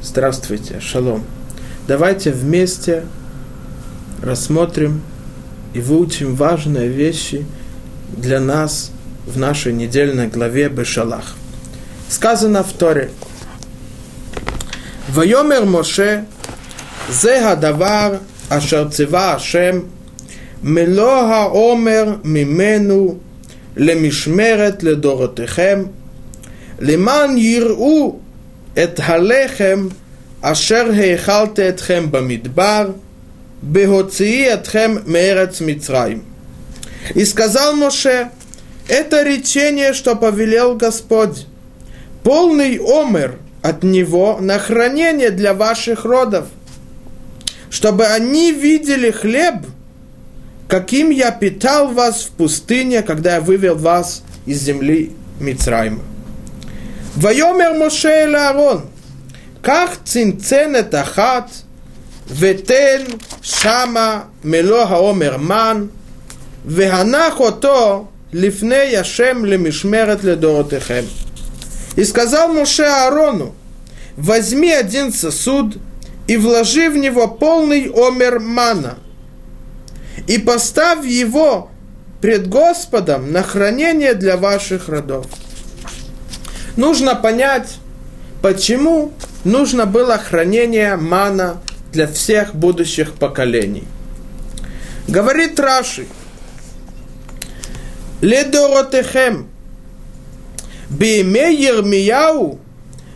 Здравствуйте, шалом. Давайте вместе рассмотрим и выучим важные вещи для нас в нашей недельной главе Бешалах. Сказано в Торе. Вайомер Моше, Зега Давар, Ашарцева Ашем, Мелоха Омер Мимену, Лемишмерет Ледоротехем, Леман Иру את הלחם אשר האכלתי אתכם במדבר, בהוציאי אתכם מארץ מצרים. И сказал Моше, это речение, что повелел Господь, полный омер от него на хранение для ваших родов, чтобы они видели хлеб, каким я питал вас в пустыне, когда я вывел вас из земли Мицраима. ויאמר משה אל אהרון, קח צנצנת אחת ותן שמה מלוא העומר מן, והנח אותו לפני השם למשמרת לדורותיכם. И сказал Моше Аарону, возьми один сосуд и вложи в него полный омер мана, и поставь его пред Господом на хранение для ваших родов нужно понять, почему нужно было хранение мана для всех будущих поколений. Говорит Раши, לדורותיכם, בימי ירמיהו,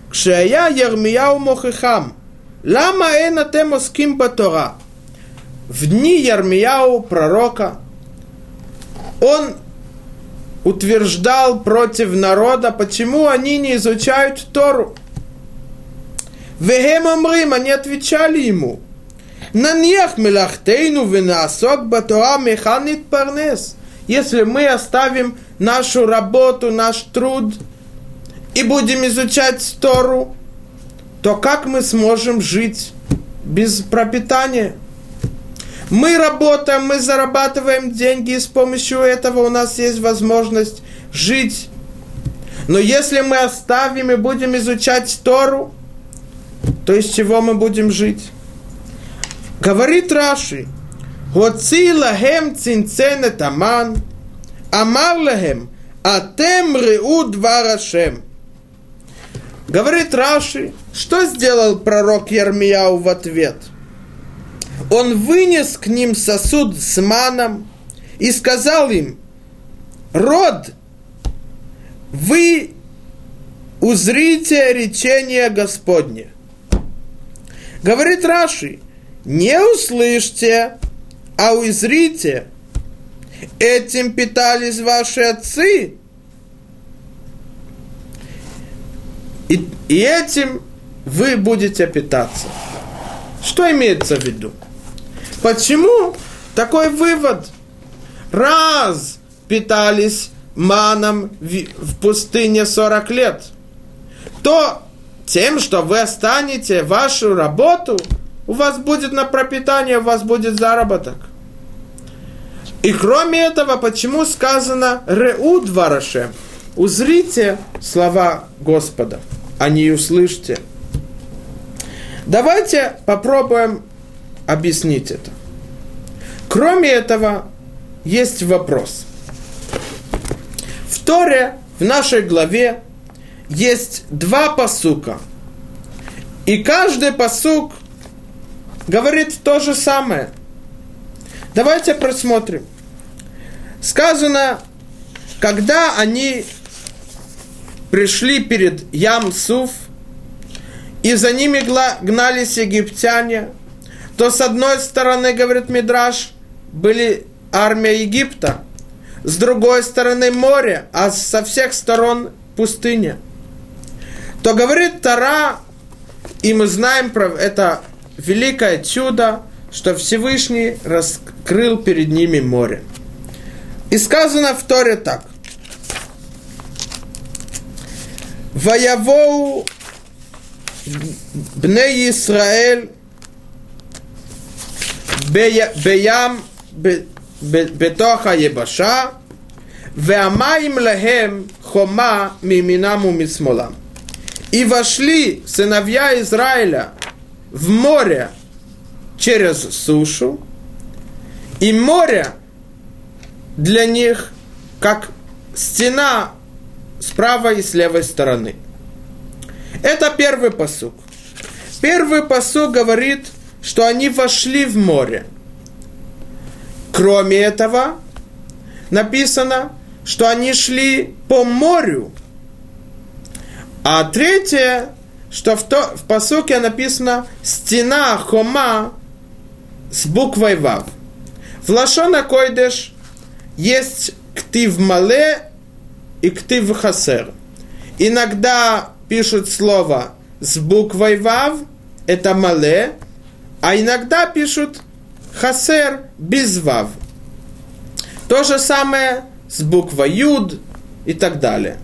כשהיה ירמיהו מוכיחם, למה אין אתם עוסקים בתורה? В дни Ярмияу, пророка, он утверждал против народа, почему они не изучают Тору. Вехем Амрим, они отвечали ему, Наньях мелахтейну венасок батора механит парнес. Если мы оставим нашу работу, наш труд и будем изучать Тору, то как мы сможем жить без пропитания? Мы работаем, мы зарабатываем деньги, и с помощью этого у нас есть возможность жить. Но если мы оставим и будем изучать Тору, то из чего мы будем жить? Говорит Раши, Хоци лахем цинцен таман, амар лахем, атем реу дварашем. Говорит Раши, что сделал пророк Ермияу в ответ – он вынес к ним сосуд с маном и сказал им, род, вы узрите речение Господне. Говорит Раши, не услышьте, а узрите. Этим питались ваши отцы. И, и этим вы будете питаться. Что имеется в виду? Почему такой вывод? Раз питались маном в пустыне 40 лет, то тем, что вы останете вашу работу, у вас будет на пропитание, у вас будет заработок. И кроме этого, почему сказано «Реу двараше»? Узрите слова Господа, а не услышьте. Давайте попробуем объяснить это. Кроме этого, есть вопрос. В Торе, в нашей главе, есть два посука. И каждый посук говорит то же самое. Давайте просмотрим. Сказано, когда они пришли перед Ям-Суф, и за ними гнались египтяне – то с одной стороны, говорит Мидраш, были армия Египта, с другой стороны море, а со всех сторон пустыня. То говорит Тара, и мы знаем про это великое чудо, что Всевышний раскрыл перед ними море. И сказано в Торе так. Ваявоу бне Исраэль בים בתוך היבשה, והמים להם חומה מימינם ומשמאלם. И вошли сыновья Израиля в море через сушу, и море для них как стена с правой и с левой стороны. Это первый посук. Первый посук говорит, что они вошли в море. Кроме этого, написано, что они шли по морю. А третье, что в, то, в посуке написано стена хома с буквой Вав. В Лашона Койдеш есть ктив мале и ктив хасер. Иногда пишут слово с буквой Вав, это мале, а иногда пишут хасер без Вав. То же самое с буквой Юд и так далее.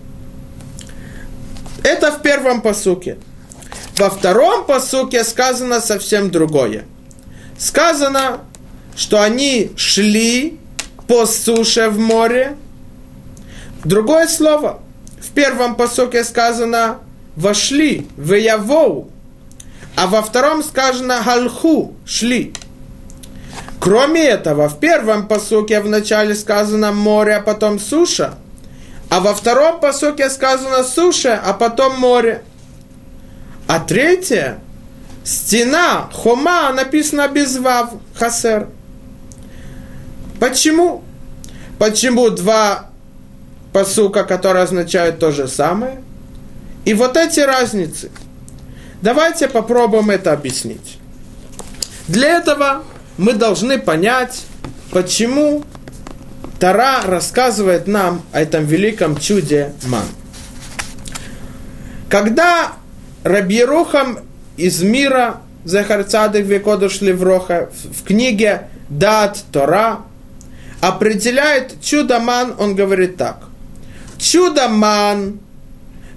Это в первом посуке. Во втором посуке сказано совсем другое. Сказано, что они шли по суше в море. Другое слово. В первом посуке сказано «вошли», в «веявоу», а во втором сказано «галху», «шли». Кроме этого, в первом посуке вначале сказано море, а потом суша. А во втором посуке сказано суша, а потом море. А третье, стена, хома, написано без вав, хасер. Почему? Почему два посука, которые означают то же самое? И вот эти разницы. Давайте попробуем это объяснить. Для этого мы должны понять, почему Тара рассказывает нам о этом великом чуде ман. Когда Рабьерухам из мира Захарцадых Векодуш Левроха в книге Дат Тора определяет чудо ман, он говорит так. Чудо ман,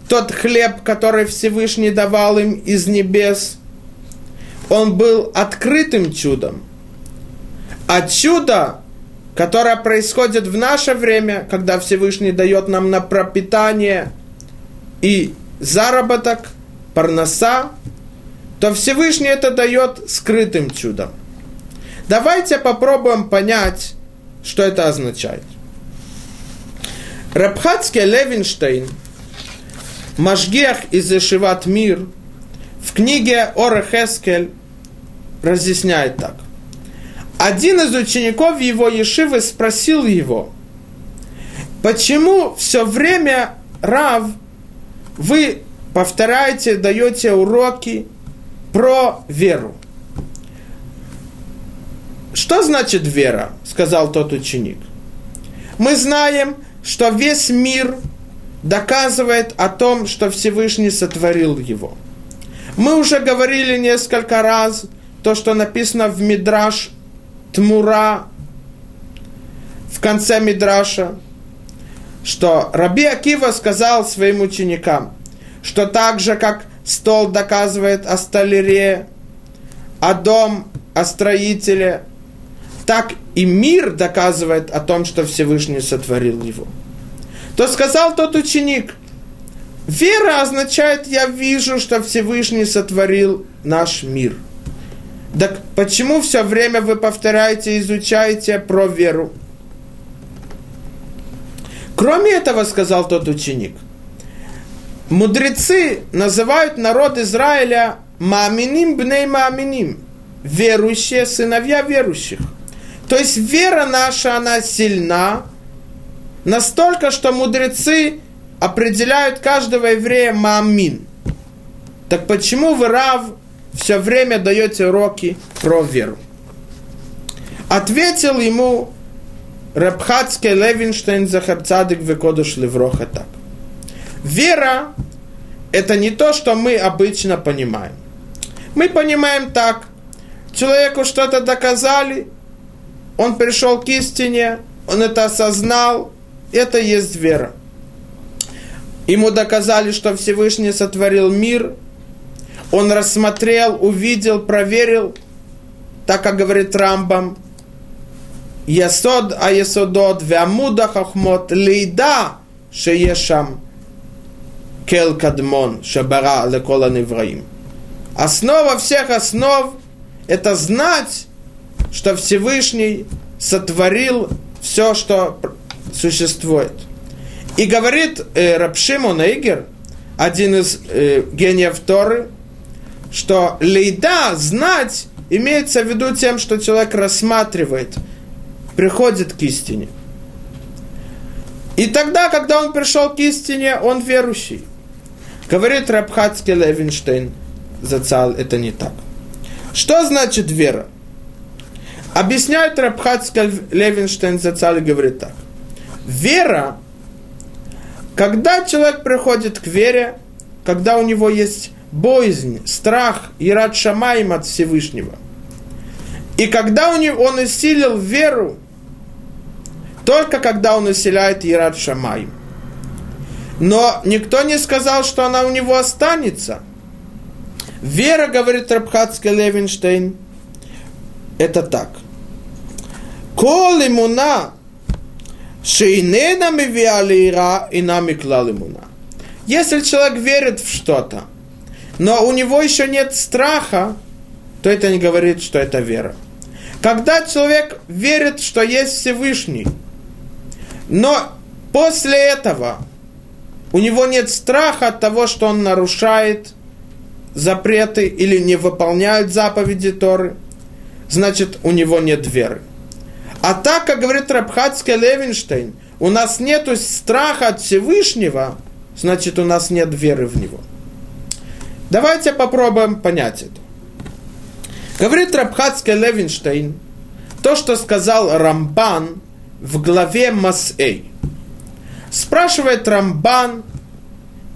тот хлеб, который Всевышний давал им из небес, он был открытым чудом – а чудо, которое происходит в наше время, когда Всевышний дает нам на пропитание и заработок, парноса, то Всевышний это дает скрытым чудом. Давайте попробуем понять, что это означает. Рабхатский Левинштейн, Машгех из Ишиват Мир, в книге Ора Хескель разъясняет так – один из учеников его Ешивы спросил его, почему все время, Рав, вы повторяете, даете уроки про веру? Что значит вера? Сказал тот ученик. Мы знаем, что весь мир доказывает о том, что Всевышний сотворил его. Мы уже говорили несколько раз то, что написано в Мидраш Тмура в конце Мидраша, что Раби Акива сказал своим ученикам, что так же, как стол доказывает о столяре, а дом о строителе, так и мир доказывает о том, что Всевышний сотворил его. То сказал тот ученик, вера означает, я вижу, что Всевышний сотворил наш мир – так почему все время вы повторяете, изучаете про веру? Кроме этого, сказал тот ученик, мудрецы называют народ Израиля маминим бней маминим, верующие, сыновья верующих. То есть вера наша, она сильна, настолько, что мудрецы определяют каждого еврея мамин. Так почему вы, Рав, все время даете уроки про веру. Ответил ему Рабхатский Левинштейн Захарцадик Векодуш Левроха так. Вера – это не то, что мы обычно понимаем. Мы понимаем так. Человеку что-то доказали, он пришел к истине, он это осознал, это есть вера. Ему доказали, что Всевышний сотворил мир, он рассмотрел, увидел, проверил, так как говорит Рамбам, Ясод а Ясодот, Вямуда Хахмот, Лейда Шеешам кел кадмон шабара лекола невраим. Основа всех основ – это знать, что Всевышний сотворил все, что существует. И говорит э, Рабшимон Эйгер, один из э, гениев Торы, что лейда, знать, имеется в виду тем, что человек рассматривает, приходит к истине. И тогда, когда он пришел к истине, он верующий. Говорит Рабхацкий Левинштейн, зацал, это не так. Что значит вера? Объясняет Рабхацкий Левинштейн зацал и говорит так. Вера, когда человек приходит к вере, когда у него есть боязнь, страх и рад шамаем от Всевышнего. И когда у него, он усилил веру, только когда он усиляет Ират Шамай. Но никто не сказал, что она у него останется. Вера, говорит Рабхатский Левинштейн, это так. Кол имуна шейнена мивиали ира и нами клал имуна. Если человек верит в что-то, но у него еще нет страха, то это не говорит, что это вера. Когда человек верит, что есть Всевышний, но после этого у него нет страха от того, что он нарушает запреты или не выполняет заповеди Торы, значит, у него нет веры. А так, как говорит Рабхатский Левинштейн, у нас нет страха от Всевышнего, значит, у нас нет веры в Него. Давайте попробуем понять это. Говорит Рабхатский Левинштейн, то, что сказал Рамбан в главе Масэй. Спрашивает Рамбан,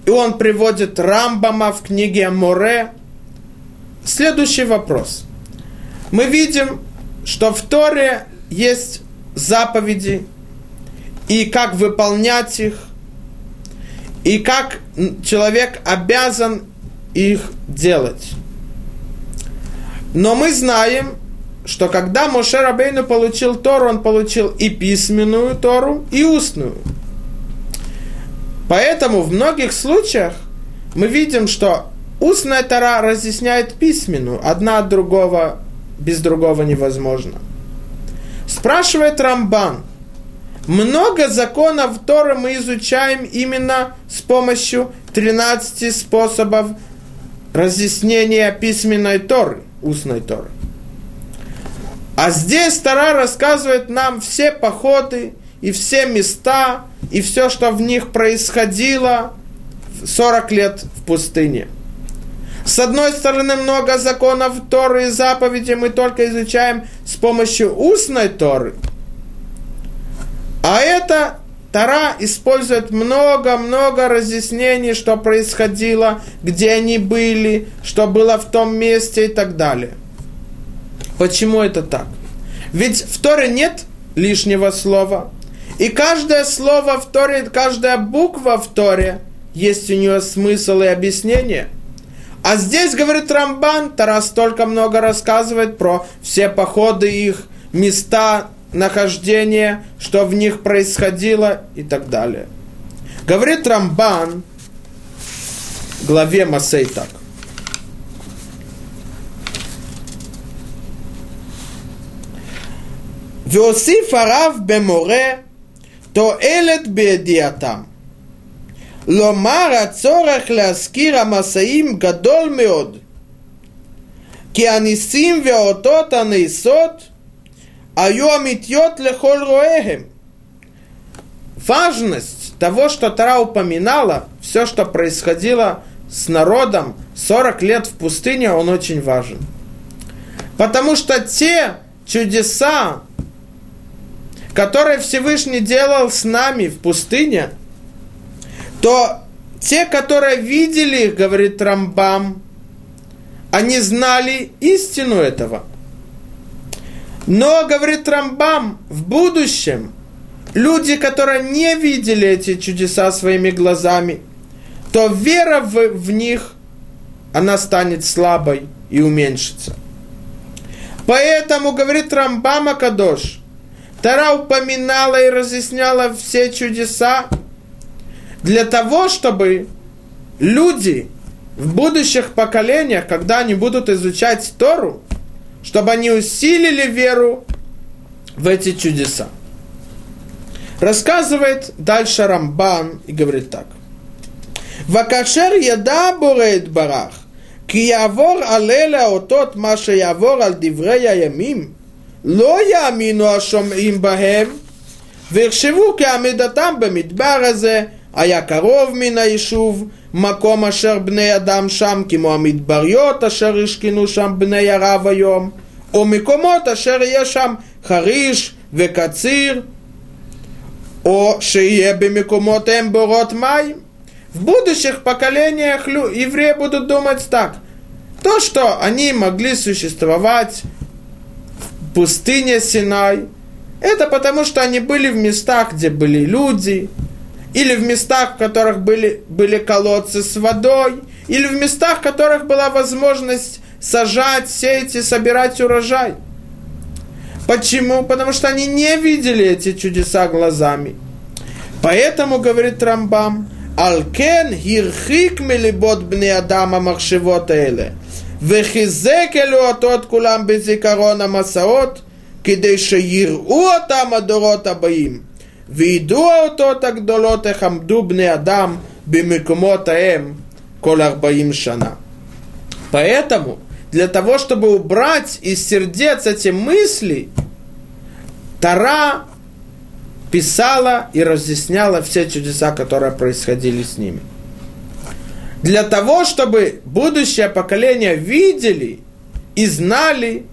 и он приводит Рамбама в книге Море. Следующий вопрос. Мы видим, что в Торе есть заповеди, и как выполнять их, и как человек обязан их делать. Но мы знаем, что когда Моше Рабейну получил Тору, он получил и письменную Тору, и устную. Поэтому в многих случаях мы видим, что устная Тора разъясняет письменную, одна от другого, без другого невозможно. Спрашивает Рамбан, много законов Торы мы изучаем именно с помощью 13 способов разъяснения письменной Торы, устной Торы. А здесь Тара рассказывает нам все походы и все места, и все, что в них происходило 40 лет в пустыне. С одной стороны, много законов Торы и заповедей мы только изучаем с помощью устной Торы. А это Тара использует много-много разъяснений, что происходило, где они были, что было в том месте и так далее. Почему это так? Ведь в Торе нет лишнего слова. И каждое слово в Торе, каждая буква в Торе, есть у нее смысл и объяснение. А здесь, говорит Рамбан, Тарас только много рассказывает про все походы их, места нахождения, что в них происходило и так далее. Говорит Рамбан главе Масей так. Веосиф арав беморе, то элет бедиатам. לומר הצורך להזכיר המסעים גדול מאוד, כי הניסים והאותות הנעשות היו אמיתיות לכל רואיהם. Важность того, что Тара упоминала, все, что происходило с народом 40 лет в пустыне, он очень важен. Потому что те чудеса, которые Всевышний делал с нами в пустыне, то те, которые видели говорит Рамбам, они знали истину этого – но, говорит Рамбам, в будущем люди, которые не видели эти чудеса своими глазами, то вера в, в них, она станет слабой и уменьшится. Поэтому, говорит Рамбам Акадош, Тара упоминала и разъясняла все чудеса для того, чтобы люди в будущих поколениях, когда они будут изучать Тору, чтобы они усилили веру в эти чудеса. Рассказывает дальше Рамбан и говорит так. Вакашер яда бурейт барах, כי יעבור עלה אותות מה שיעבור על דברי הימים, לא יאמינו השומעים בהם, ויחשבו כי עמידתם במדבר הזה היה קרוב מן היישוב, מקום אשר בני אדם שם, כמו המדבריות אשר השכינו שם בני ערב היום, או מקומות אשר יהיה שם חריש וקציר, או שיהיה במקומותיהם בורות מים. В будущих поколениях евреи будут думать так. То, что они могли существовать в пустыне Синай, это потому, что они были в местах, где были люди, или в местах, в которых были, были колодцы с водой, или в местах, в которых была возможность сажать, сеять и собирать урожай. Почему? Потому что они не видели эти чудеса глазами. Поэтому, говорит Рамбам, Алкен хирхик мелибот бне Адама махшевот эле. וחיזק אלוהתות כולם בזיכרון המסעות, כדי שיראו אותם הדורות הבאים, וידעו האותות הגדולות איך עמדו בני אדם במקומות ההם כל ארבעים שנה. Поэтому, для того, чтобы убрать из сердец эти мысли, Тара писала и разъясняла все чудеса, которые происходили с ними. Для того, чтобы будущее поколение видели и знали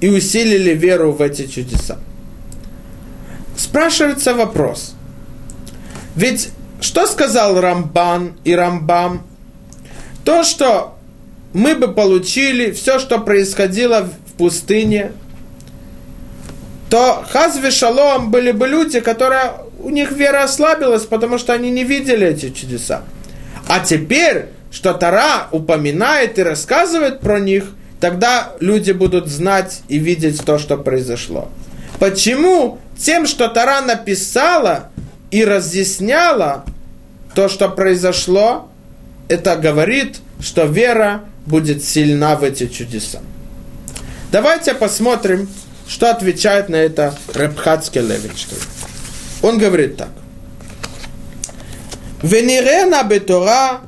и усилили веру в эти чудеса. Спрашивается вопрос. Ведь что сказал Рамбан и Рамбам? То, что мы бы получили все, что происходило в пустыне – то хазве шалом были бы люди, которые у них вера ослабилась, потому что они не видели эти чудеса. А теперь, что Тара упоминает и рассказывает про них, тогда люди будут знать и видеть то, что произошло. Почему? тем, что Тара написала и разъясняла то, что произошло, это говорит, что вера будет сильна в эти чудеса. Давайте посмотрим, что отвечает на это Рабхатский Левинштейн. Он говорит так. Венирена бетора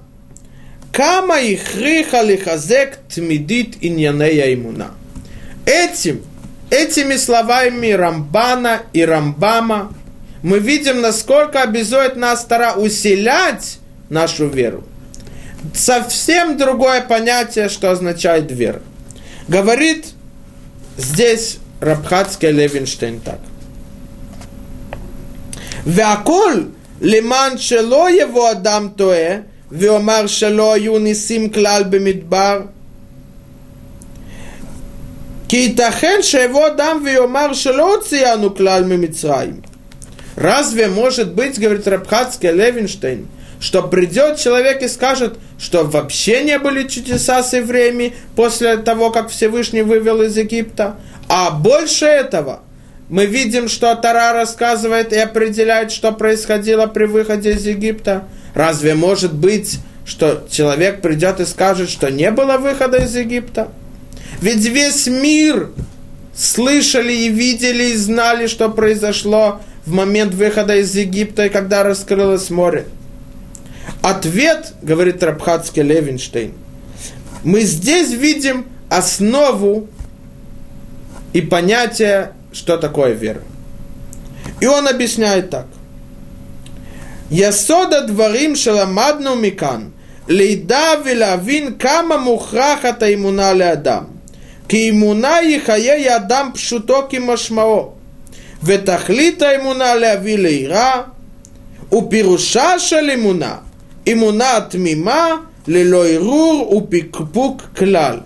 кама и ихриха лихазек тмидит иньянея имуна. Этим – Этими словами Рамбана и Рамбама мы видим, насколько обязует нас Тара усилять нашу веру. Совсем другое понятие, что означает вера. Говорит здесь Рабхатский Левинштейн так. Веаколь лиман шело его адам тое, веомар шело юнисим клал бемидбар – Ки тахен его дам виомар шелоцияну клаль. Разве может быть, говорит Рабхатский Левинштейн, что придет человек и скажет, что вообще не были чудеса с евреями после того, как Всевышний вывел из Египта. А больше этого, мы видим, что Тара рассказывает и определяет, что происходило при выходе из Египта. Разве может быть, что человек придет и скажет, что не было выхода из Египта? Ведь весь мир слышали и видели и знали, что произошло в момент выхода из Египта и когда раскрылось море. Ответ, говорит Рабхатский Левинштейн, мы здесь видим основу и понятие, что такое вера. И он объясняет так. יסוד דברים שלמדנו מכאן, לידע ולהבין כמה מוכרחת האמונה לאדם. Кимуна и хая я дам пшутоки машмао. Ветахлита имуна лявила ира. Упируша шалимуна. Имуна тмима лилойрур упикпук клал.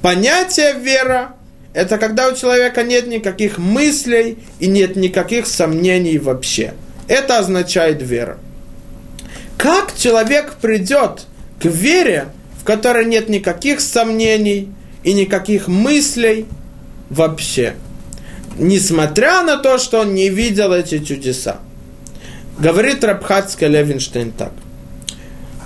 Понятие вера – это когда у человека нет никаких мыслей и нет никаких сомнений вообще. Это означает вера. Как человек придет к вере, в которой нет никаких сомнений – и никаких мыслей вообще. Несмотря на то, что он не видел эти чудеса. Говорит Рабхатская Левинштейн так.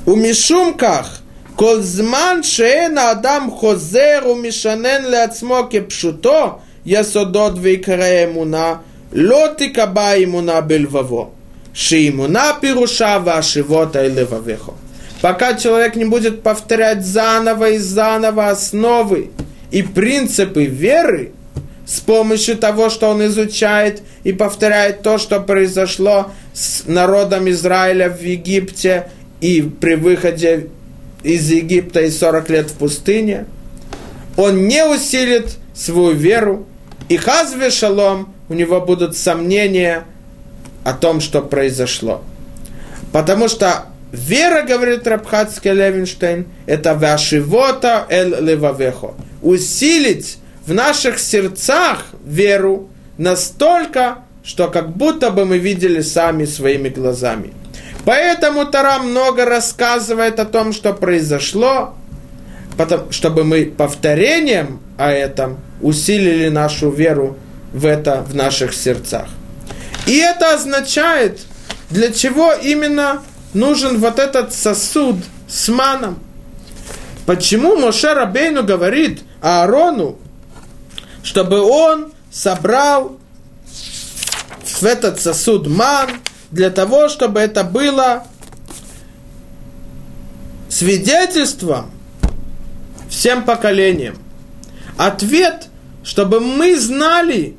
У Мишумках Колзман Шеена Адам Хозер у Мишанен Леацмо пшуто Ясодот Викра Эмуна Лотика Ба Имуна Бельваво Шиимуна пирушава Вашивота Илевавехо. Пока человек не будет повторять заново и заново основы и принципы веры, с помощью того, что он изучает и повторяет то, что произошло с народом Израиля в Египте и при выходе из Египта и 40 лет в пустыне, он не усилит свою веру, и хазве шалом у него будут сомнения о том, что произошло. Потому что вера, говорит Рабхатский Левинштейн, это вашивота эль левавехо. Усилить в наших сердцах веру настолько, что как будто бы мы видели сами своими глазами. Поэтому Тара много рассказывает о том, что произошло, чтобы мы повторением о этом усилили нашу веру в это в наших сердцах. И это означает, для чего именно нужен вот этот сосуд с маном. Почему Моше Рабейну говорит Аарону, чтобы он собрал в этот сосуд ман, для того, чтобы это было свидетельством всем поколениям. Ответ, чтобы мы знали,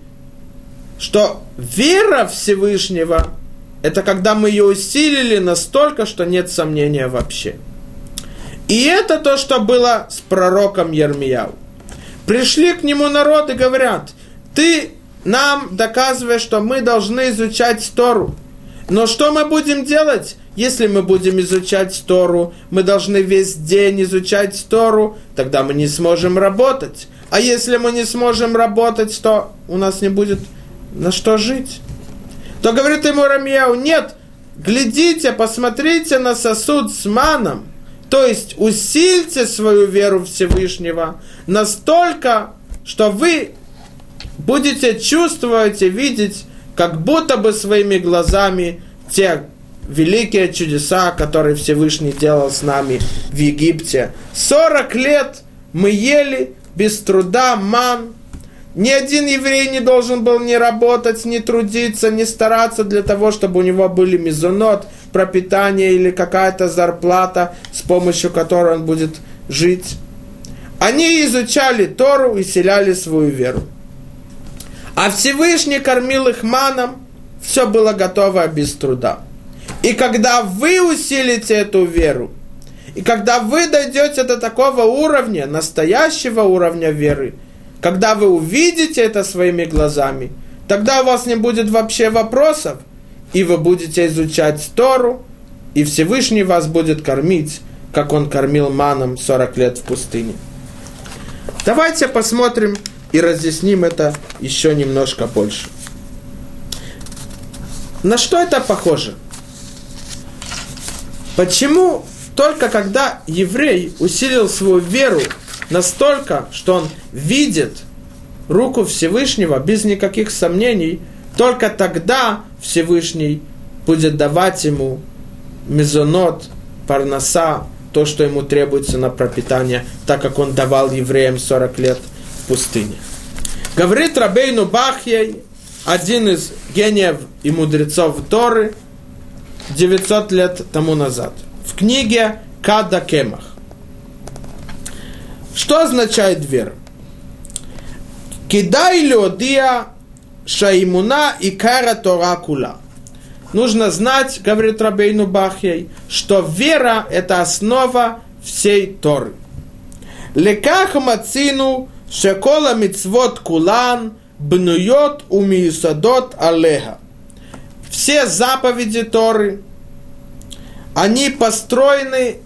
что вера Всевышнего – это когда мы ее усилили настолько, что нет сомнения вообще. И это то, что было с пророком Ермияу. Пришли к нему народ и говорят, ты нам доказываешь, что мы должны изучать Тору – но что мы будем делать? Если мы будем изучать Тору, мы должны весь день изучать Тору, тогда мы не сможем работать. А если мы не сможем работать, то у нас не будет на что жить. То говорит ему Рамьяу, нет, глядите, посмотрите на сосуд с маном, то есть усильте свою веру Всевышнего настолько, что вы будете чувствовать и видеть как будто бы своими глазами те великие чудеса, которые Всевышний делал с нами в Египте. 40 лет мы ели без труда ман. Ни один еврей не должен был ни работать, ни трудиться, ни стараться для того, чтобы у него были мизунот, пропитание или какая-то зарплата, с помощью которой он будет жить. Они изучали Тору и селяли свою веру. А Всевышний кормил их маном, все было готово без труда. И когда вы усилите эту веру, и когда вы дойдете до такого уровня, настоящего уровня веры, когда вы увидите это своими глазами, тогда у вас не будет вообще вопросов, и вы будете изучать Тору, и Всевышний вас будет кормить, как он кормил маном 40 лет в пустыне. Давайте посмотрим и разъясним это еще немножко больше. На что это похоже? Почему только когда еврей усилил свою веру настолько, что он видит руку Всевышнего без никаких сомнений, только тогда Всевышний будет давать ему мезонот, парноса, то, что ему требуется на пропитание, так как он давал евреям 40 лет – пустыне. Говорит Рабейну Бахьей, один из гениев и мудрецов Торы, 900 лет тому назад, в книге Када Кемах. Что означает вера? Кидай леодия шаимуна и кара Тора кула. Нужно знать, говорит Рабейну Бахьей, что вера – это основа всей Торы. Леках мацину Шекола мицвод кулан бнуйот умиюсадот алеха. Все заповеди Торы, они построены,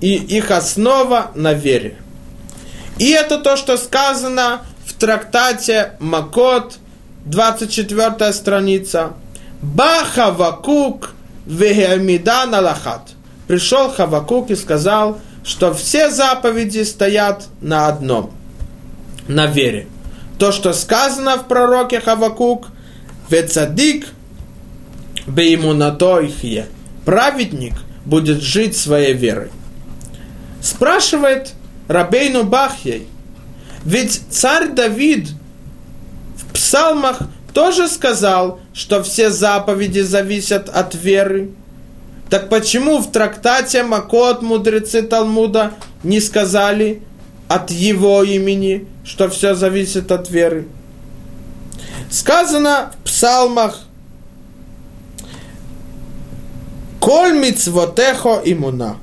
и их основа на вере. И это то, что сказано в трактате Макот, 24 страница. Ба Хавакук вегемидан алахат. Пришел Хавакук и сказал, что все заповеди стоят на одном – на вере. То, что сказано в пророке Хавакук, «Вецадик беймунато ихе» праведник будет жить своей верой. Спрашивает Рабейну Бахьей, ведь царь Давид в псалмах тоже сказал, что все заповеди зависят от веры. Так почему в трактате Макот мудрецы Талмуда не сказали от его имени, что все зависит от веры? Сказано в псалмах Коль мицвотехо имуна.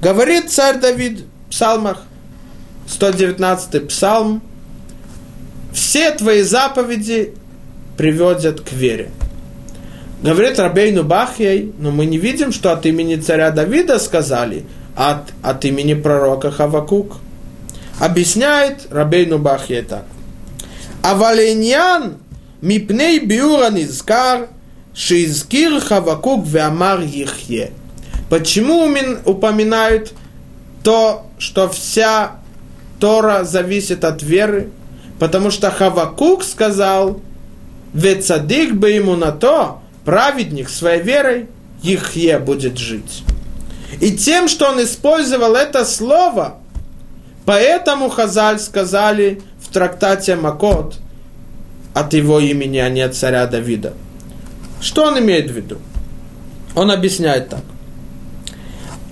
Говорит царь Давид псалмах, 119 псалм, все твои заповеди приводят к вере. Говорит Рабейну Бахьей, но мы не видим, что от имени царя Давида сказали, а от, от имени пророка Хавакук. Объясняет Рабейну Бахьей так. Аваленьян мипней биура низкар шизкир Хавакук веамар ихе. Почему упоминают то, что вся Тора зависит от веры? Потому что Хавакук сказал, Вецадик бы ему на то, праведник своей верой, Ихе будет жить. И тем, что он использовал это слово, поэтому Хазаль сказали в трактате Макот от его имени, а не от царя Давида. Что он имеет в виду? Он объясняет так.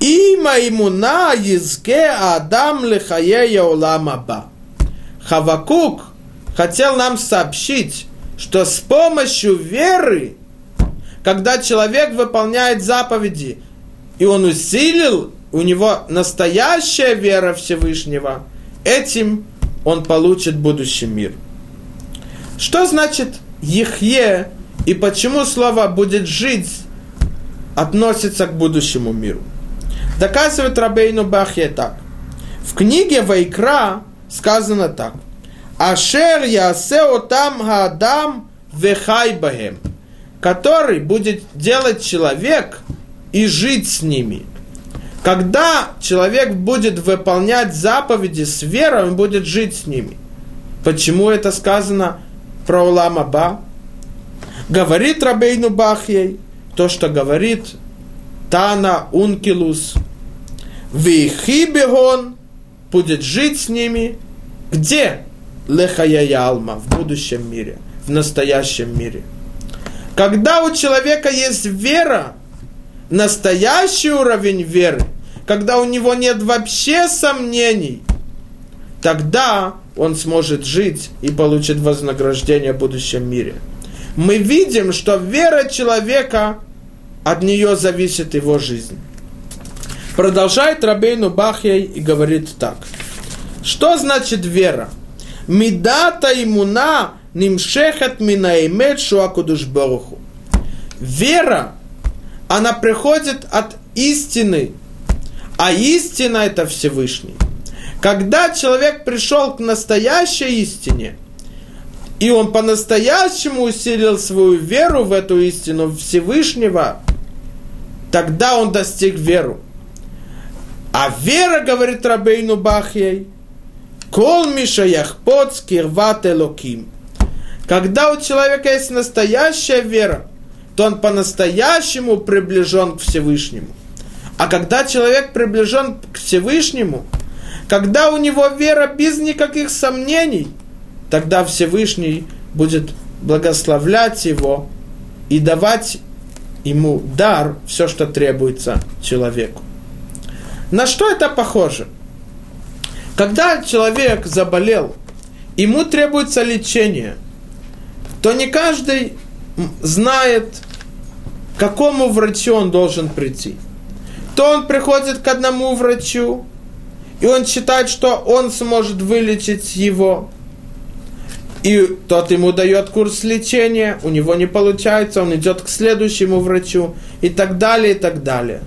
Има имуна езке Адам лихае улама Хавакук хотел нам сообщить, что с помощью веры, когда человек выполняет заповеди, и он усилил, у него настоящая вера Всевышнего, этим он получит будущий мир. Что значит Ехе и почему слово «будет жить» относится к будущему миру? Доказывает Рабейну Бахье так. В книге Вайкра сказано так – Ашер ясео там гадам вехай бахем, который будет делать человек и жить с ними. Когда человек будет выполнять заповеди с верой, он будет жить с ними. Почему это сказано про Улама Ба? Говорит Рабейну Бахьей то, что говорит Тана Ункилус. Вихибегон будет жить с ними. Где? лехаяялма в будущем мире, в настоящем мире. Когда у человека есть вера, настоящий уровень веры, когда у него нет вообще сомнений, тогда он сможет жить и получит вознаграждение в будущем мире. Мы видим, что вера человека, от нее зависит его жизнь. Продолжает Рабейну Бахьей и говорит так. Что значит вера? Мидата имуна нимшехат минаэмет шуакудуш баруху. Вера, она приходит от истины, а истина это Всевышний. Когда человек пришел к настоящей истине, и он по-настоящему усилил свою веру в эту истину Всевышнего, тогда он достиг веру. А вера, говорит Рабейну Бахьей, Кол Мишаях под скирват элоким. Когда у человека есть настоящая вера, то он по-настоящему приближен к Всевышнему. А когда человек приближен к Всевышнему, когда у него вера без никаких сомнений, тогда Всевышний будет благословлять его и давать ему дар, все, что требуется человеку. На что это похоже? Когда человек заболел, ему требуется лечение, то не каждый знает, к какому врачу он должен прийти. То он приходит к одному врачу, и он считает, что он сможет вылечить его. И тот ему дает курс лечения, у него не получается, он идет к следующему врачу и так далее, и так далее.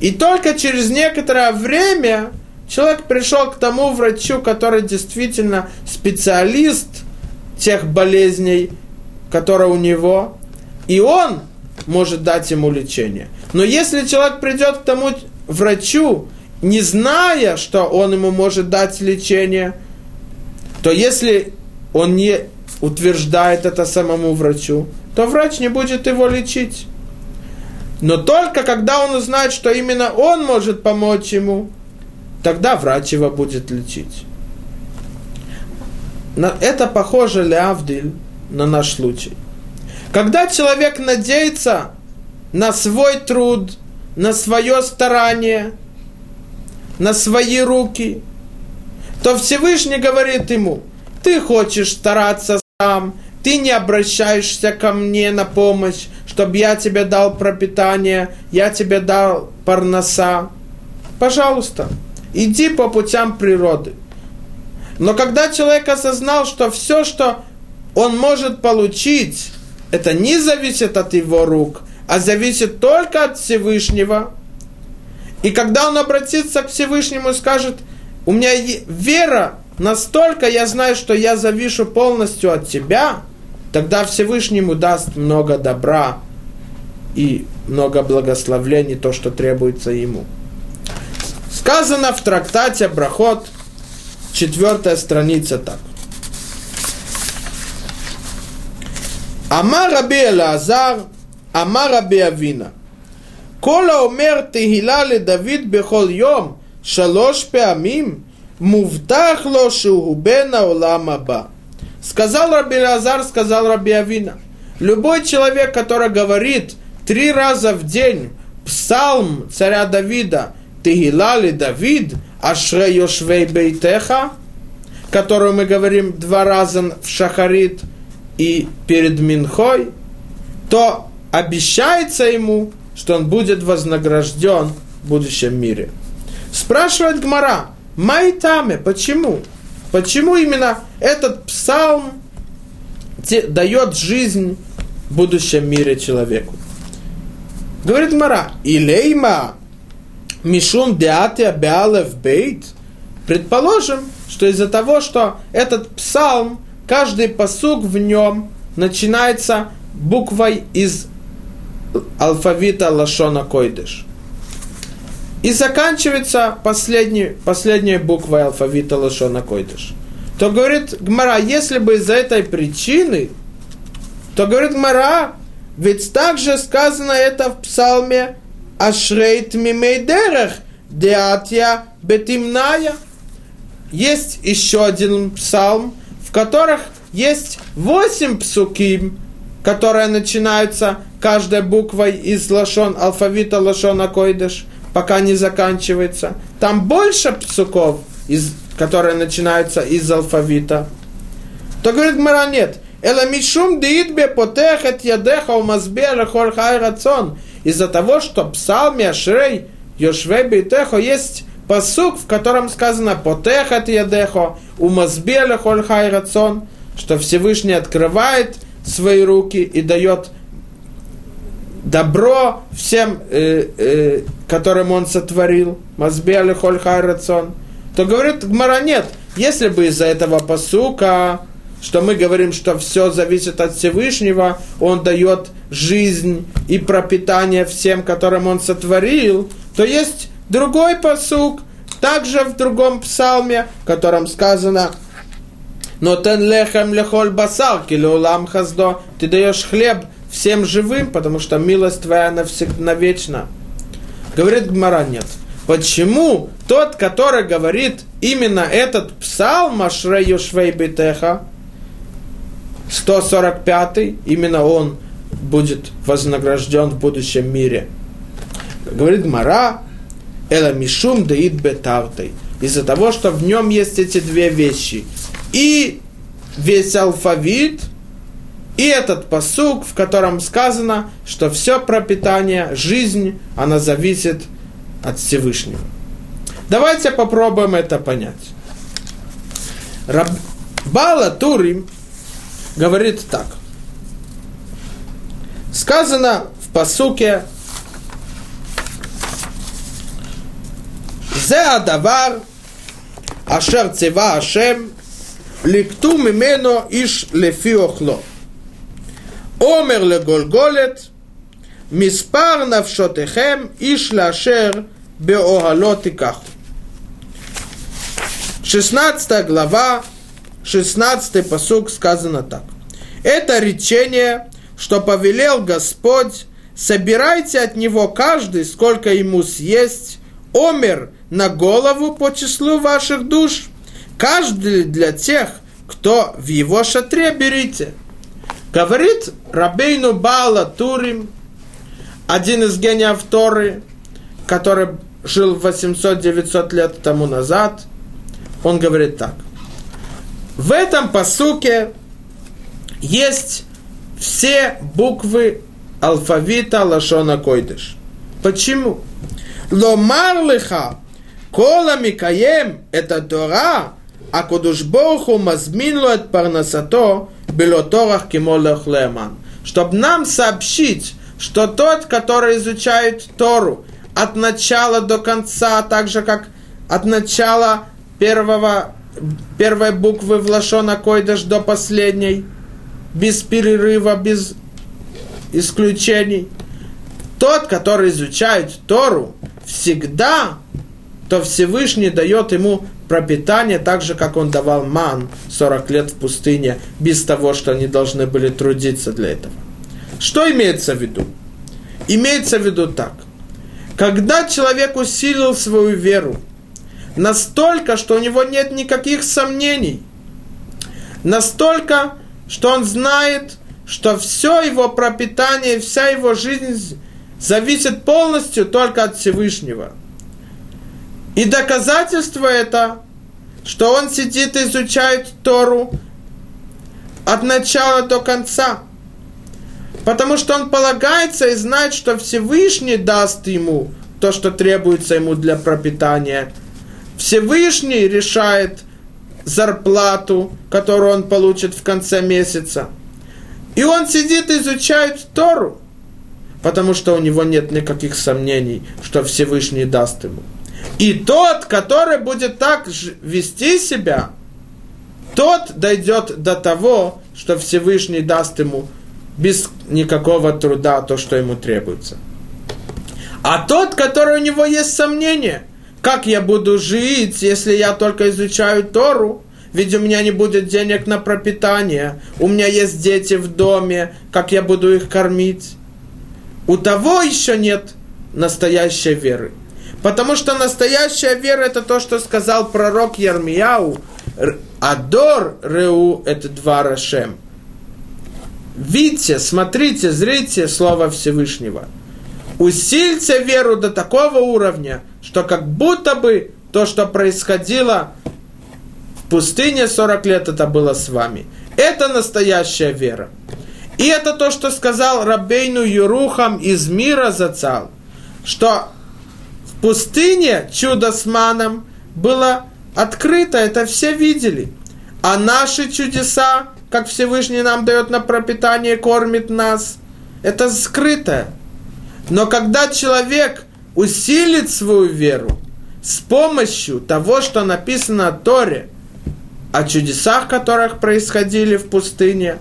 И только через некоторое время Человек пришел к тому врачу, который действительно специалист тех болезней, которые у него, и он может дать ему лечение. Но если человек придет к тому врачу, не зная, что он ему может дать лечение, то если он не утверждает это самому врачу, то врач не будет его лечить. Но только когда он узнает, что именно он может помочь ему, тогда врач его будет лечить. Это похоже, Леавдиль, на наш случай. Когда человек надеется на свой труд, на свое старание, на свои руки, то Всевышний говорит ему, ты хочешь стараться сам, ты не обращаешься ко мне на помощь, чтобы я тебе дал пропитание, я тебе дал парноса. Пожалуйста, иди по путям природы. Но когда человек осознал, что все, что он может получить, это не зависит от его рук, а зависит только от Всевышнего. И когда он обратится к Всевышнему и скажет, у меня вера настолько, я знаю, что я завишу полностью от тебя, тогда Всевышнему даст много добра и много благословлений, то, что требуется ему. Сказано в трактате Брахот, четвертая страница так. אמר רבי אלעזר, אמר רבי אבינה, כל האומר תהילה לדוד בכל יום שלוש פעמים, מובטח לו שהוא בן העולם הבא. Сказал Раби Лазар, сказал Раби Авина, любой человек, который говорит три раза в день псалм царя Давида, Тегилали Давид, Ашре Йошвей Бейтеха, которую мы говорим два раза в Шахарит – и перед Минхой, то обещается ему, что он будет вознагражден в будущем мире. Спрашивает Гмара, Майтаме, почему? Почему именно этот псалм дает жизнь в будущем мире человеку? Говорит Гмара, Илейма Мишум Деатия Беалев Бейт. Предположим, что из-за того, что этот псалм каждый посук в нем начинается буквой из алфавита Лашона Койдыш. И заканчивается последней, последней буквой алфавита Лашона Койдыш. То говорит Гмара, если бы из-за этой причины, то говорит Гмара, ведь также сказано это в псалме Ашрейт Мимейдерех, Деатья Бетимная. Есть еще один псалм, которых есть восемь псуким, которые начинаются каждой буквой из лашон, алфавита лашона койдыш, пока не заканчивается. Там больше псуков, из, которые начинаются из алфавита. То говорит Мара, нет. Эла мишум диитбе потехет ядеха умазбе лехоль хай рацион. Из-за того, что псалме Ашрей Йошвей Бейтехо есть посук, в котором сказано «Потехат ядехо, хай рацион», что Всевышний открывает свои руки и дает добро всем, э, э, которым он сотворил, мазбеля холь хай рацион, то говорит Гмара, нет, если бы из-за этого посука, что мы говорим, что все зависит от Всевышнего, он дает жизнь и пропитание всем, которым он сотворил, то есть Другой посук, также в другом псалме, в котором сказано но тен лехем лехоль басар, килеулам хаздо, ты даешь хлеб всем живым, потому что милость твоя навсегда вечна. Говорит Гмара, нет. Почему тот, который говорит именно этот псалм Ашре Юшвей Бетеха, 145 именно он будет вознагражден в будущем мире. Говорит Гмара, Эла Мишум Даид Бетартой. Из-за того, что в нем есть эти две вещи. И весь алфавит, и этот посук, в котором сказано, что все пропитание, жизнь, она зависит от Всевышнего. Давайте попробуем это понять. Раб... Бала Турим говорит так. Сказано в посуке Зе адавар ашер цива ашем ликту мимено иш лефиохло. охло. Омер ле Голголет, Миспар навшотехем, Иш лашер беогалот и каху. 16 глава, 16 посук сказано так. Это речение, что повелел Господь, собирайте от него каждый, сколько ему съесть, омер на голову по числу ваших душ, каждый для тех, кто в его шатре берите – Говорит Рабейну Бала Турим, один из гениев Торы, который жил 800-900 лет тому назад, он говорит так. В этом посуке есть все буквы алфавита Лашона Койдыш. Почему? Ломар лиха, кола микаем, это Тора, а кудушбоху мазмин от парнасато, белоторах кимолех леман. Чтобы нам сообщить, что тот, который изучает Тору от начала до конца, так же как от начала первого, первой буквы в Лашона Койдыш до последней, без перерыва, без исключений. Тот, который изучает Тору, всегда, то Всевышний дает ему пропитание, так же, как он давал ман 40 лет в пустыне, без того, что они должны были трудиться для этого. Что имеется в виду? Имеется в виду так. Когда человек усилил свою веру настолько, что у него нет никаких сомнений, настолько, что он знает, что все его пропитание, вся его жизнь зависит полностью только от Всевышнего. И доказательство это, что он сидит и изучает Тору от начала до конца. Потому что он полагается и знает, что Всевышний даст ему то, что требуется ему для пропитания. Всевышний решает зарплату, которую он получит в конце месяца. И он сидит и изучает Тору, потому что у него нет никаких сомнений, что Всевышний даст ему. И тот, который будет так вести себя, тот дойдет до того, что Всевышний даст ему без никакого труда то, что ему требуется. А тот, который у него есть сомнения, как я буду жить, если я только изучаю Тору, ведь у меня не будет денег на пропитание, у меня есть дети в доме, как я буду их кормить. У того еще нет настоящей веры. Потому что настоящая вера это то, что сказал пророк Ярмияу. Адор Реу это два Рашем. Видите, смотрите, зрите Слово Всевышнего. Усильте веру до такого уровня, что как будто бы то, что происходило в пустыне 40 лет это было с вами. Это настоящая вера. И это то, что сказал Рабейну Юрухам из мира Зацал, что в пустыне чудо с маном было открыто, это все видели. А наши чудеса, как Всевышний нам дает на пропитание, кормит нас, это скрытое. Но когда человек усилит свою веру с помощью того, что написано в Торе – о чудесах, которых происходили в пустыне,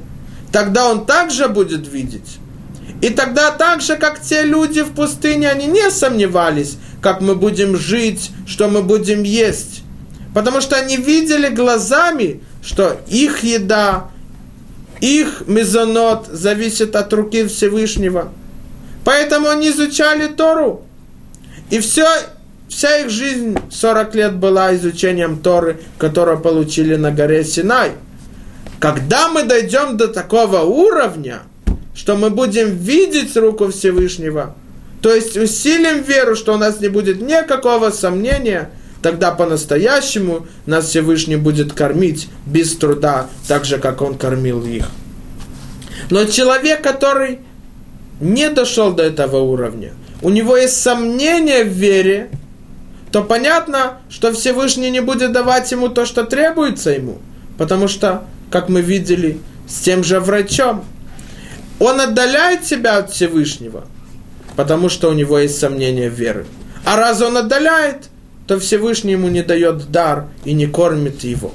тогда он также будет видеть. И тогда так же, как те люди в пустыне, они не сомневались, как мы будем жить, что мы будем есть. Потому что они видели глазами, что их еда, их мезонот зависит от руки Всевышнего. Поэтому они изучали Тору. И все Вся их жизнь 40 лет была изучением Торы, которую получили на горе Синай. Когда мы дойдем до такого уровня, что мы будем видеть руку Всевышнего, то есть усилим веру, что у нас не будет никакого сомнения, тогда по-настоящему нас Всевышний будет кормить без труда, так же, как он кормил их. Но человек, который не дошел до этого уровня, у него есть сомнения в вере, то понятно, что Всевышний не будет давать ему то, что требуется ему. Потому что, как мы видели с тем же врачом, он отдаляет себя от Всевышнего, потому что у него есть сомнения веры. А раз он отдаляет, то Всевышний ему не дает дар и не кормит его.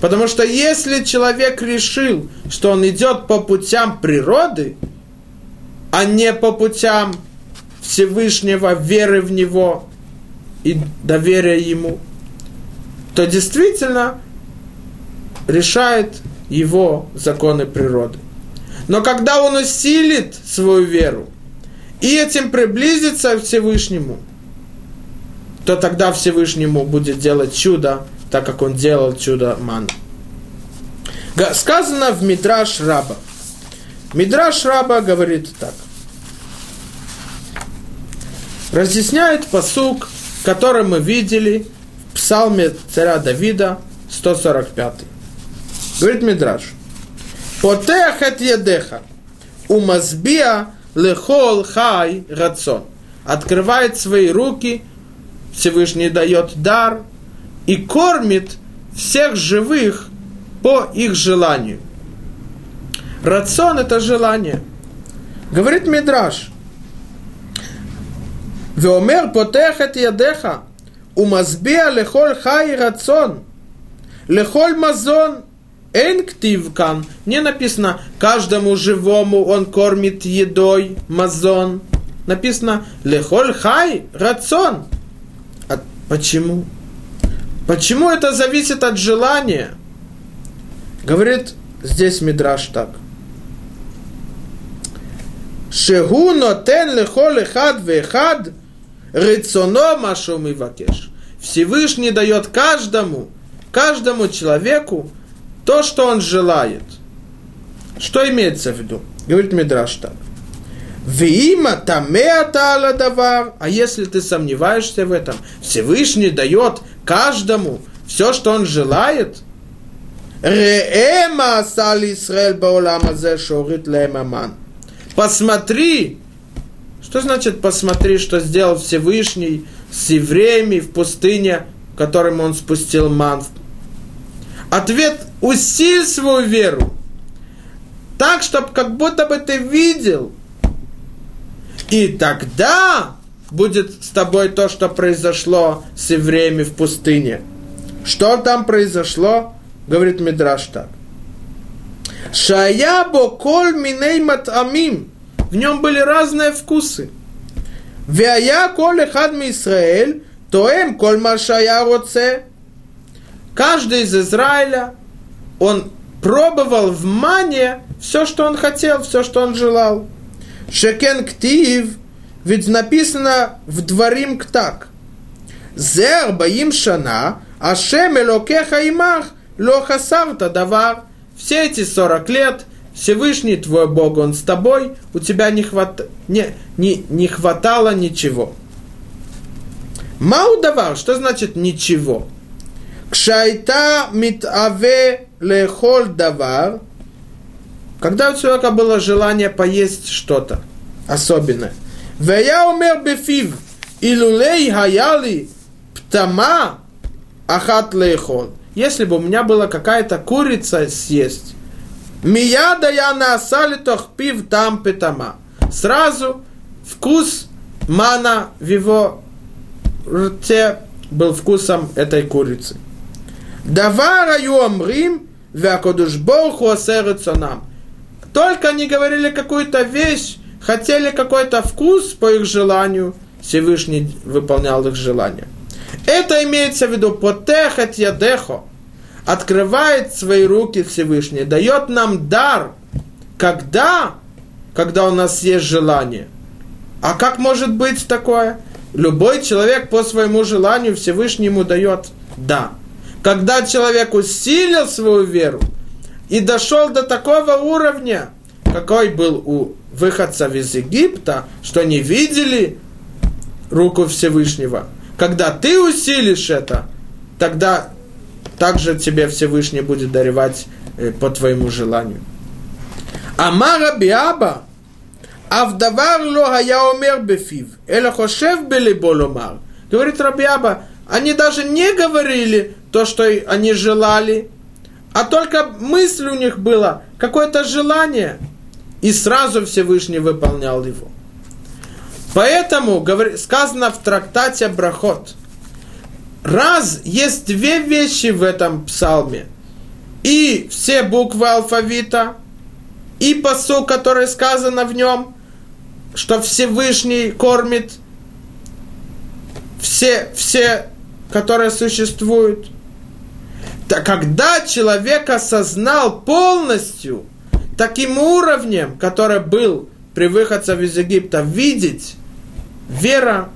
Потому что если человек решил, что он идет по путям природы, а не по путям Всевышнего, веры в него, и доверие ему, то действительно решает его законы природы. Но когда он усилит свою веру, и этим приблизиться к Всевышнему, то тогда Всевышнему будет делать чудо, так как он делал чудо ман. Сказано в Мидраш Раба. Мидраш Раба говорит так. Разъясняет посук, который мы видели в псалме царя Давида, 145. Говорит Мидраш. Потех от едеха, умазбия лехол хай рацион. Открывает свои руки, Всевышний дает дар и кормит всех живых по их желанию. Рацион – это желание. Говорит Мидраш. Веомер потехет ядеха, умазбия лехоль хай рацион, лехоль мазон – Энктивкан. Не написано, каждому живому он кормит едой, мазон. Написано, лехоль хай рацион. А почему? Почему это зависит от желания? Говорит здесь Мидраш так. Шегу нотен лехоль эхад вехад рационо машум и. Всевышний дает каждому, каждому человеку то, что он желает. Что имеется в виду? Говорит Мидраш так. Вима тамеата давар. А если ты сомневаешься в этом, Всевышний дает каждому все, что он желает. Реэма асали Исраэль бауламазе шорит лемаман. Посмотри, что значит посмотри, что сделал Всевышний с евреями в пустыне, которым он спустил ман Ответ – усиль свою веру. Так, чтобы как будто бы ты видел. И тогда будет с тобой то, что произошло с евреями в пустыне. Что там произошло? Говорит Мидраш так. Шаябо коль миней матамим. В нем были разные вкусы. Вяя коль эхад ми Исраэль, тоем коль маршая роце. Каждый из Израиля, он пробовал в мане все, что он хотел, все, что он желал. Шекен ктив, ведь написано в дворим ктак. Зер баим шана, ашем элокеха имах, лохасарта давар. Все эти 40 лет Всевышний твой Бог, Он с тобой, у тебя не, хват... не, не, не хватало ничего. Мау давар, что значит ничего? Кшайта митаве лехоль давар, когда у человека было желание поесть что-то особенное. Вея умер бефив, илулей хаяли птама ахат лехол. Если бы у меня была какая-то курица съесть, мияда я на асалитох пив там питама. Сразу вкус мана в его рте был вкусом этой курицы. Давар аю омрим, вякодуш боху нам. Только они говорили какую-то вещь, хотели какой-то вкус по их желанию, Всевышний выполнял их желание. Это имеется в виду потехать ядехо, открывает свои руки Всевышний, дает нам дар, когда, когда у нас есть желание. А как может быть такое? Любой человек по своему желанию Всевышний ему дает да. Когда человек усилил свою веру и дошел до такого уровня, какой был у выходцев из Египта, что они видели руку Всевышнего. Когда ты усилишь это, тогда также тебе Всевышний будет даревать э, по твоему желанию. Амара биаба, авдавар ло я умер бефив, эла хошев белибо ломар. Говорит Рабиаба, они даже не говорили то, что они желали, а только мысль у них была, какое-то желание, и сразу Всевышний выполнял его. Поэтому сказано в трактате Брахот, раз есть две вещи в этом псалме, и все буквы алфавита, и посыл, который сказано в нем, что Всевышний кормит все, все, которые существуют – когда человек осознал полностью таким уровнем, который был при выходцев из Египта видеть, вера,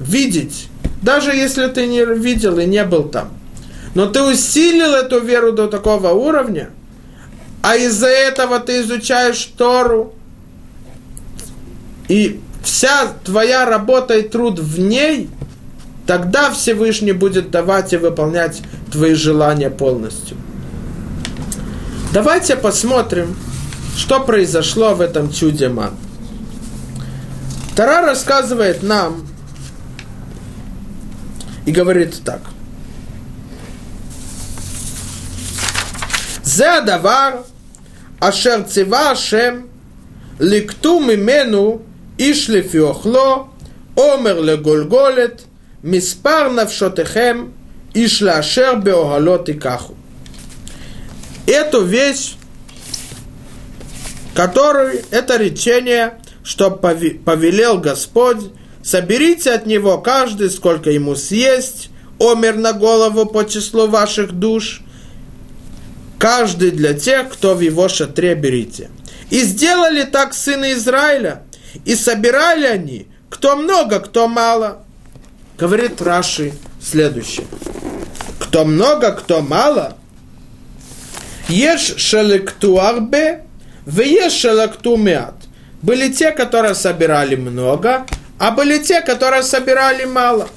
видеть, даже если ты не видел и не был там. Но ты усилил эту веру до такого уровня, а из-за этого ты изучаешь Тору, и вся твоя работа и труд в ней, тогда Всевышний будет давать и выполнять твои желания полностью. Давайте посмотрим, что произошло в этом чуде ман. Тара рассказывает нам и говорит так. זה הדבר אשר ציווה השם לקטו ממנו איש לפי אוכלו, עומר לגולגולת, Миспар навшотехем ишлашер беогалот и каху. Эту вещь, которую, это речение, что повелел Господь, соберите от него каждый, сколько ему съесть, омер на голову по числу ваших душ, каждый для тех, кто в его шатре берите. И сделали так сыны Израиля, и собирали они, кто много, кто мало – Говорит Раши следующее. Кто много, кто мало. Ешь шелекту арбе, в ешь шелекту мят. Были те, которые собирали много, а были те, которые собирали мало.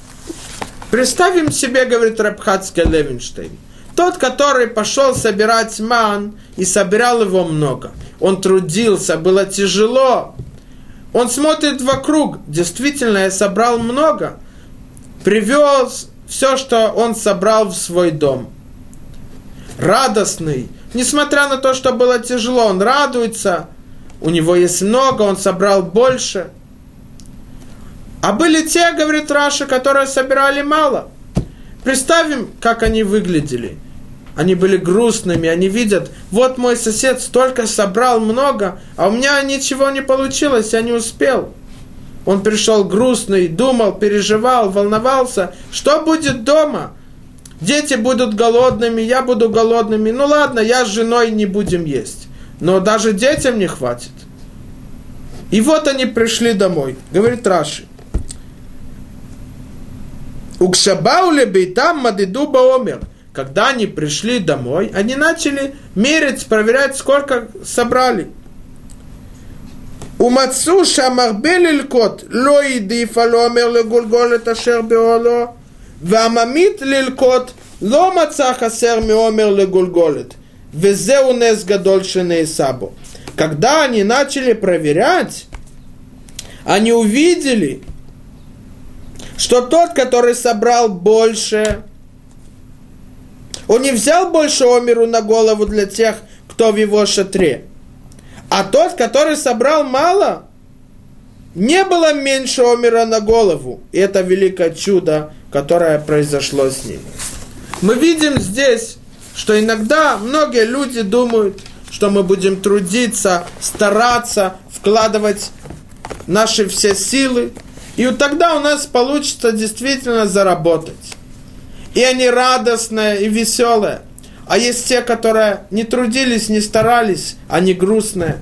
Представим себе, говорит Рабхатский Левинштейн, тот, который пошел собирать ман и собирал его много. Он трудился, было тяжело, он смотрит вокруг, действительно, я собрал много, привез все, что он собрал в свой дом. Радостный, несмотря на то, что было тяжело, он радуется, у него есть много, он собрал больше. А были те, говорит Раша, которые собирали мало. Представим, как они выглядели – они были грустными, они видят, вот мой сосед столько собрал много, а у меня ничего не получилось, я не успел. Он пришел грустный, думал, переживал, волновался, что будет дома? Дети будут голодными, я буду голодными. Ну ладно, я с женой не будем есть. Но даже детям не хватит. И вот они пришли домой, говорит Раши. Укшабауле бейтам мадиду баомер когда они пришли домой, они начали мерить, проверять, сколько собрали. ומצאו שהמרבה ללקוט לא העדיף לא אומר לגולגולת אשר באוהלו, והממית ללקוט לא מצא חסר מעומר לגולגולת, וזהו נס גדול שנעשה בו. Когда они начали проверять, они увидели, что тот, который собрал больше, он не взял больше омеру на голову для тех, кто в его шатре. а тот, который собрал мало, не было меньше омера на голову. И это великое чудо, которое произошло с ним. Мы видим здесь, что иногда многие люди думают, что мы будем трудиться, стараться, вкладывать наши все силы, и тогда у нас получится действительно заработать и они радостные и веселые. А есть те, которые не трудились, не старались, они грустные.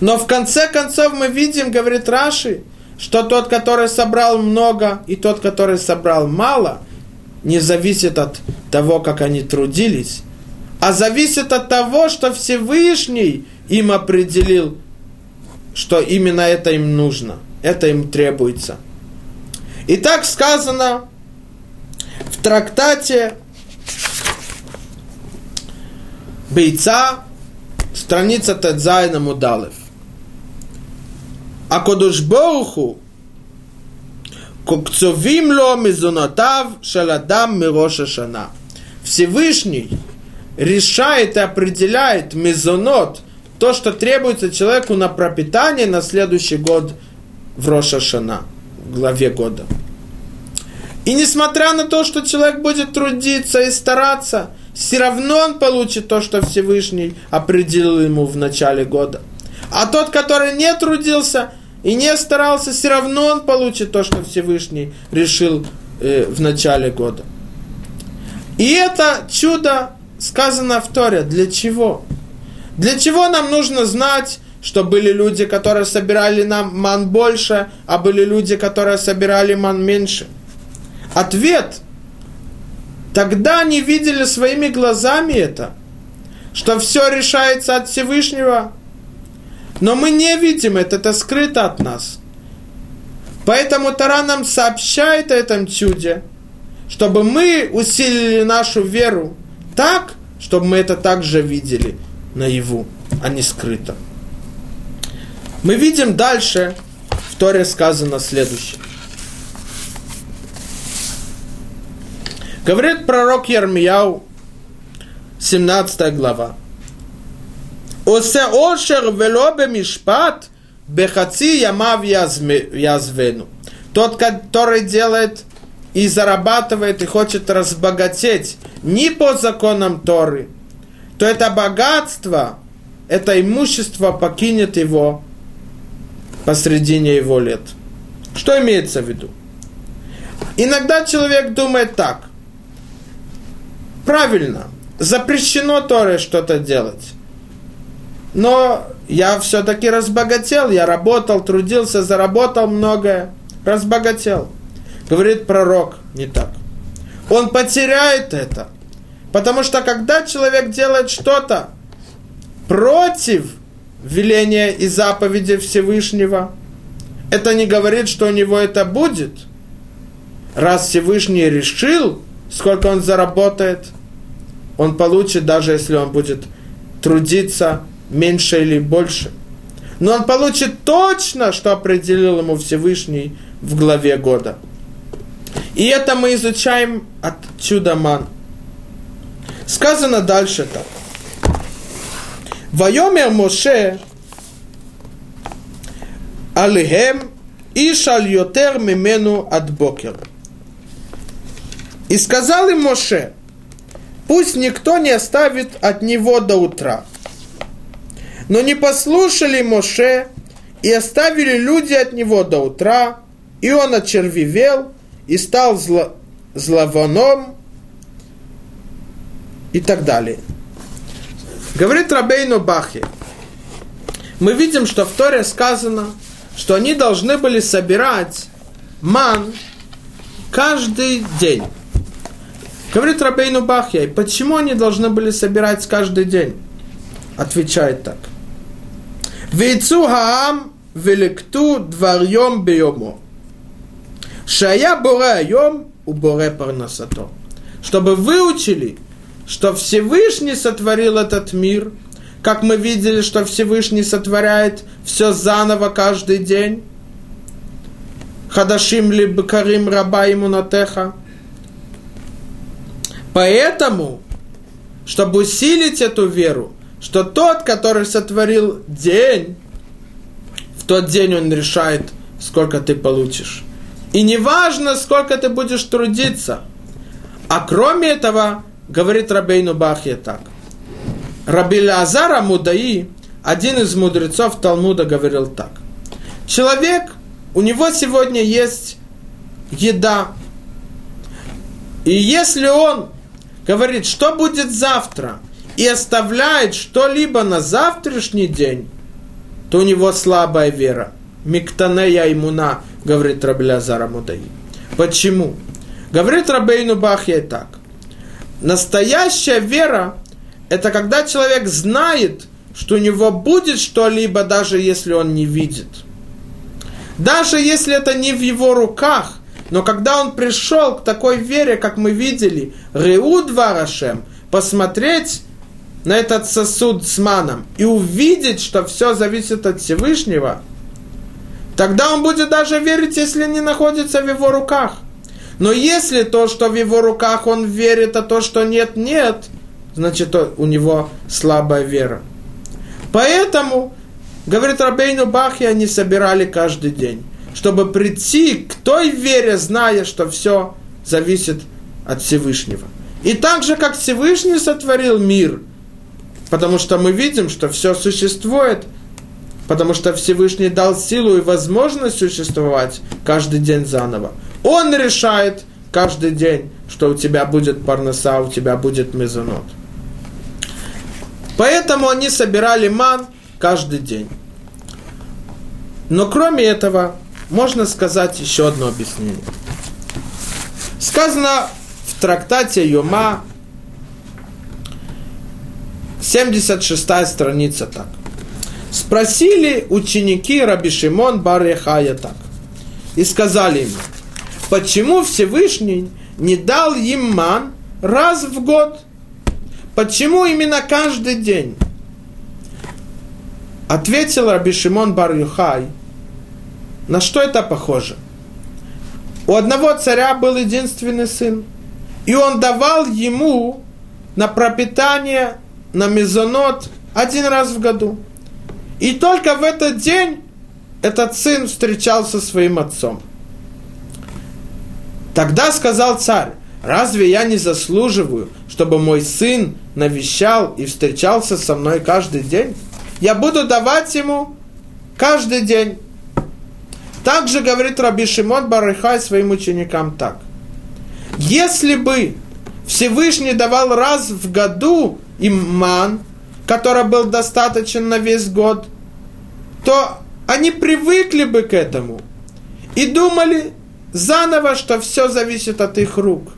Но в конце концов мы видим, говорит Раши, что тот, который собрал много, и тот, который собрал мало, не зависит от того, как они трудились, а зависит от того, что Всевышний им определил, что именно это им нужно, это им требуется. И так сказано в трактате Бейца, страница Тадзайна Мудалев. А Кодушборуху Кукцовим ло мизунотав шаладам мироша шана. Всевышний решает и определяет мизонот, то, что требуется человеку на пропитание на следующий год в Роша Шана, в главе года. И несмотря на то, что человек будет трудиться и стараться, все равно он получит то, что Всевышний определил ему в начале года. А тот, который не трудился и не старался, все равно он получит то, что Всевышний решил э, в начале года. И это чудо сказано в Торе. Для чего? Для чего нам нужно знать, что были люди, которые собирали нам ман больше, а были люди, которые собирали ман меньше? Ответ. Тогда они видели своими глазами это, что все решается от Всевышнего. Но мы не видим это, это скрыто от нас. Поэтому Тара нам сообщает о этом чуде, чтобы мы усилили нашу веру так, чтобы мы это также видели наяву, а не скрыто. Мы видим дальше, в Торе сказано следующее. Говорит пророк Ермияу, 17 глава. Осе ошер вело бемишпат бехаци ямав язвену. Тот, который делает и зарабатывает и хочет разбогатеть не по законам Торы, то это богатство, это имущество покинет его посредине его лет. Что имеется в виду? Иногда человек думает так. Правильно, запрещено Торе что-то делать. Но я все-таки разбогател, я работал, трудился, заработал многое, разбогател. Говорит пророк, не так. Он потеряет это. Потому что когда человек делает что-то против веления и заповеди Всевышнего, это не говорит, что у него это будет. Раз Всевышний решил, сколько он заработает, он получит, даже если он будет трудиться меньше или больше. Но он получит точно, что определил ему Всевышний в главе года. И это мы изучаем от чуда ман. Сказано дальше так. Вайомер Моше Алихем Ишаль Йотер Мимену от Бокер. И сказал им Моше, пусть никто не оставит от него до утра. Но не послушали Моше и оставили люди от него до утра, и он очервивел и стал зло, зловоном и так далее. Говорит Рабейну Бахе, мы видим, что в Торе сказано, что они должны были собирать ман каждый день. Говорит Рабейну Бахья, почему они должны были собирать каждый день? Отвечает так. Вейцу хаам великту дварьем бейомо. Шая боре айом у боре парнасато. Чтобы выучили, что Всевышний сотворил этот мир, как мы видели, что Всевышний сотворяет все заново каждый день. Хадашим ли бакарим раба ему натеха. Поэтому, чтобы усилить эту веру, что тот, который сотворил день, в тот день он решает, сколько ты получишь. И не важно, сколько ты будешь трудиться. А кроме этого, говорит Рабейну Бахья так. Раби Лазара Мудаи, один из мудрецов Талмуда, говорил так. Человек, у него сегодня есть еда. И если он говорит, что будет завтра, и оставляет что-либо на завтрашний день, то у него слабая вера. Миктанея имуна, говорит Раби Лазара Мудаи. Почему? Говорит Рабейну Бахья так. Настоящая вера – это когда человек знает, что у него будет что-либо, даже если он не видит. Даже если это не в его руках, но когда он пришел к такой вере, как мы видели, Реуд Варашем, посмотреть на этот сосуд с маном и увидеть, что все зависит от Всевышнего, тогда он будет даже верить, если не находится в его руках – но если то, что в его руках он верит, а то, что нет, нет, значит, у него слабая вера. Поэтому, говорит Рабейну Бахи, они собирали каждый день, чтобы прийти к той вере, зная, что все зависит от Всевышнего. И так же, как Всевышний сотворил мир, потому что мы видим, что все существует, потому что Всевышний дал силу и возможность существовать каждый день заново. Он решает каждый день, что у тебя будет парноса, у тебя будет мезонот. Поэтому они собирали ман каждый день. Но кроме этого, можно сказать еще одно объяснение. Сказано в трактате Йома, 76 страница так. Спросили ученики Раби Шимон бар так. И сказали ему, почему Всевышний не дал им ман раз в год? Почему именно каждый день? Ответил Раби Шимон бар на что это похоже? У одного царя был единственный сын, и он давал ему на пропитание, на мезонот один раз в году. И только в этот день этот сын встречался со своим отцом. Тогда сказал царь, разве я не заслуживаю, чтобы мой сын навещал и встречался со мной каждый день? Я буду давать ему каждый день. Также говорит Раби Шимон Барыхай своим ученикам так. Если бы Всевышний давал раз в году им ман, который был достаточен на весь год, то они привыкли бы к этому и думали заново, что все зависит от их рук.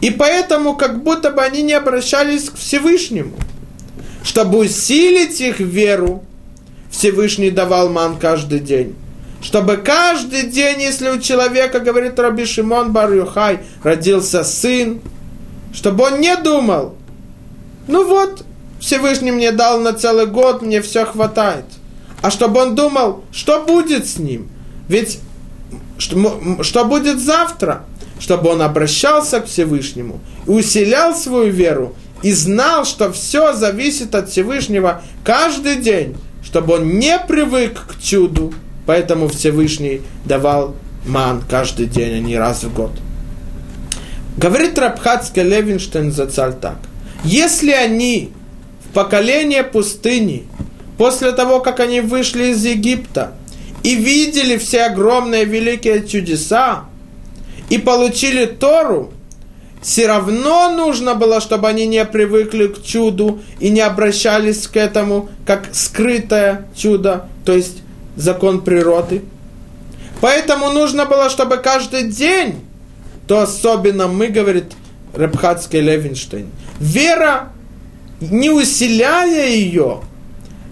И поэтому как будто бы они не обращались к Всевышнему. Чтобы усилить их веру, Всевышний давал ман каждый день. Чтобы каждый день, если у человека, говорит Раби Шимон Бар Юхай, родился сын, чтобы он не думал, ну вот, Всевышний мне дал на целый год, мне все хватает. А чтобы он думал, что будет с ним. Ведь что, что будет завтра? Чтобы он обращался к Всевышнему, усилял свою веру и знал, что все зависит от Всевышнего каждый день, чтобы он не привык к чуду, поэтому Всевышний давал ман каждый день, а не раз в год. Говорит Рабхацкий Левинштейн за царь так. Если они поколение пустыни, после того, как они вышли из Египта и видели все огромные великие чудеса и получили Тору, все равно нужно было, чтобы они не привыкли к чуду и не обращались к этому как скрытое чудо, то есть закон природы. Поэтому нужно было, чтобы каждый день, то особенно мы, говорит Рабхатский Левинштейн, вера не усиляя ее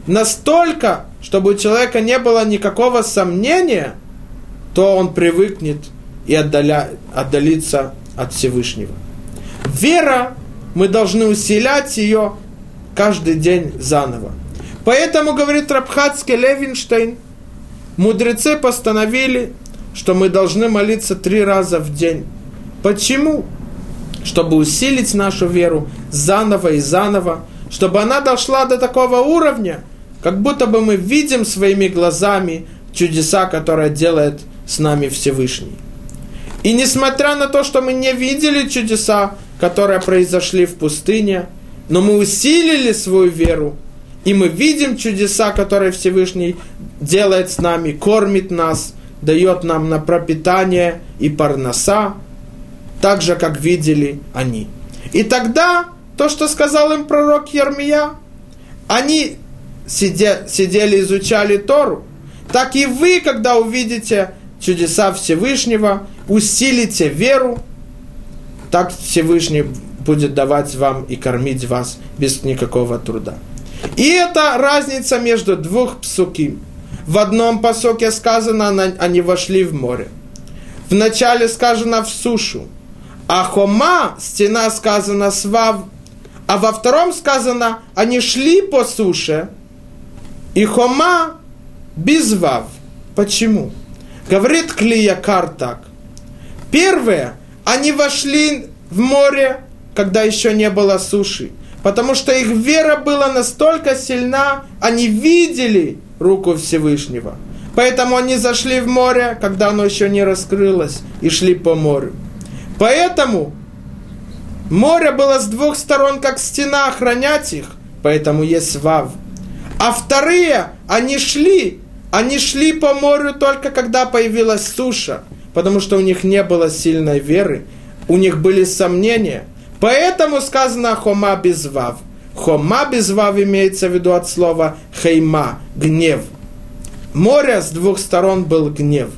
настолько, чтобы у человека не было никакого сомнения, то он привыкнет и отдаля, отдалится от Всевышнего. Вера, мы должны усилять ее каждый день заново. Поэтому, говорит Рабхатский Левинштейн, мудрецы постановили, что мы должны молиться три раза в день. Почему? чтобы усилить нашу веру заново и заново, чтобы она дошла до такого уровня, как будто бы мы видим своими глазами чудеса, которые делает с нами Всевышний. И несмотря на то, что мы не видели чудеса, которые произошли в пустыне, но мы усилили свою веру, и мы видим чудеса, которые Всевышний делает с нами, кормит нас, дает нам на пропитание и парноса, так же, как видели они. И тогда то, что сказал им пророк Ермия, они сидя, сидели, изучали Тору, так и вы, когда увидите чудеса Всевышнего, усилите веру, так Всевышний будет давать вам и кормить вас без никакого труда. И это разница между двух псуким. В одном посоке сказано, они вошли в море. В начале сказано в сушу. А хома, стена сказана свав, а во втором сказано, они шли по суше, и хома без вав. Почему? Говорит Клиякар так. Первое, они вошли в море, когда еще не было суши. Потому что их вера была настолько сильна, они видели руку Всевышнего. Поэтому они зашли в море, когда оно еще не раскрылось, и шли по морю. Поэтому море было с двух сторон, как стена, охранять их, поэтому есть вав. А вторые, они шли, они шли по морю только когда появилась суша, потому что у них не было сильной веры, у них были сомнения. Поэтому сказано хома без вав. Хома без вав имеется в виду от слова хейма, гнев. Море с двух сторон был гнев.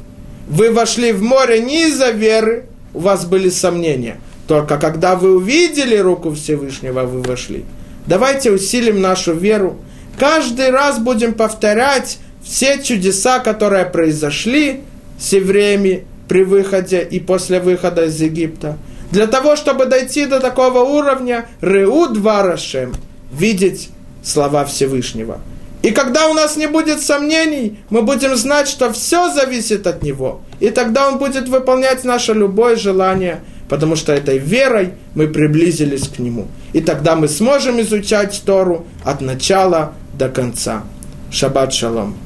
Вы вошли в море не из-за веры, у вас были сомнения. Только когда вы увидели руку Всевышнего, вы вошли. Давайте усилим нашу веру. Каждый раз будем повторять все чудеса, которые произошли с евреями при выходе и после выхода из Египта. Для того, чтобы дойти до такого уровня, Реу Дварашем, видеть слова Всевышнего. И когда у нас не будет сомнений, мы будем знать, что все зависит от Него. И тогда Он будет выполнять наше любое желание, потому что этой верой мы приблизились к Нему. И тогда мы сможем изучать Тору от начала до конца. Шаббат шалом.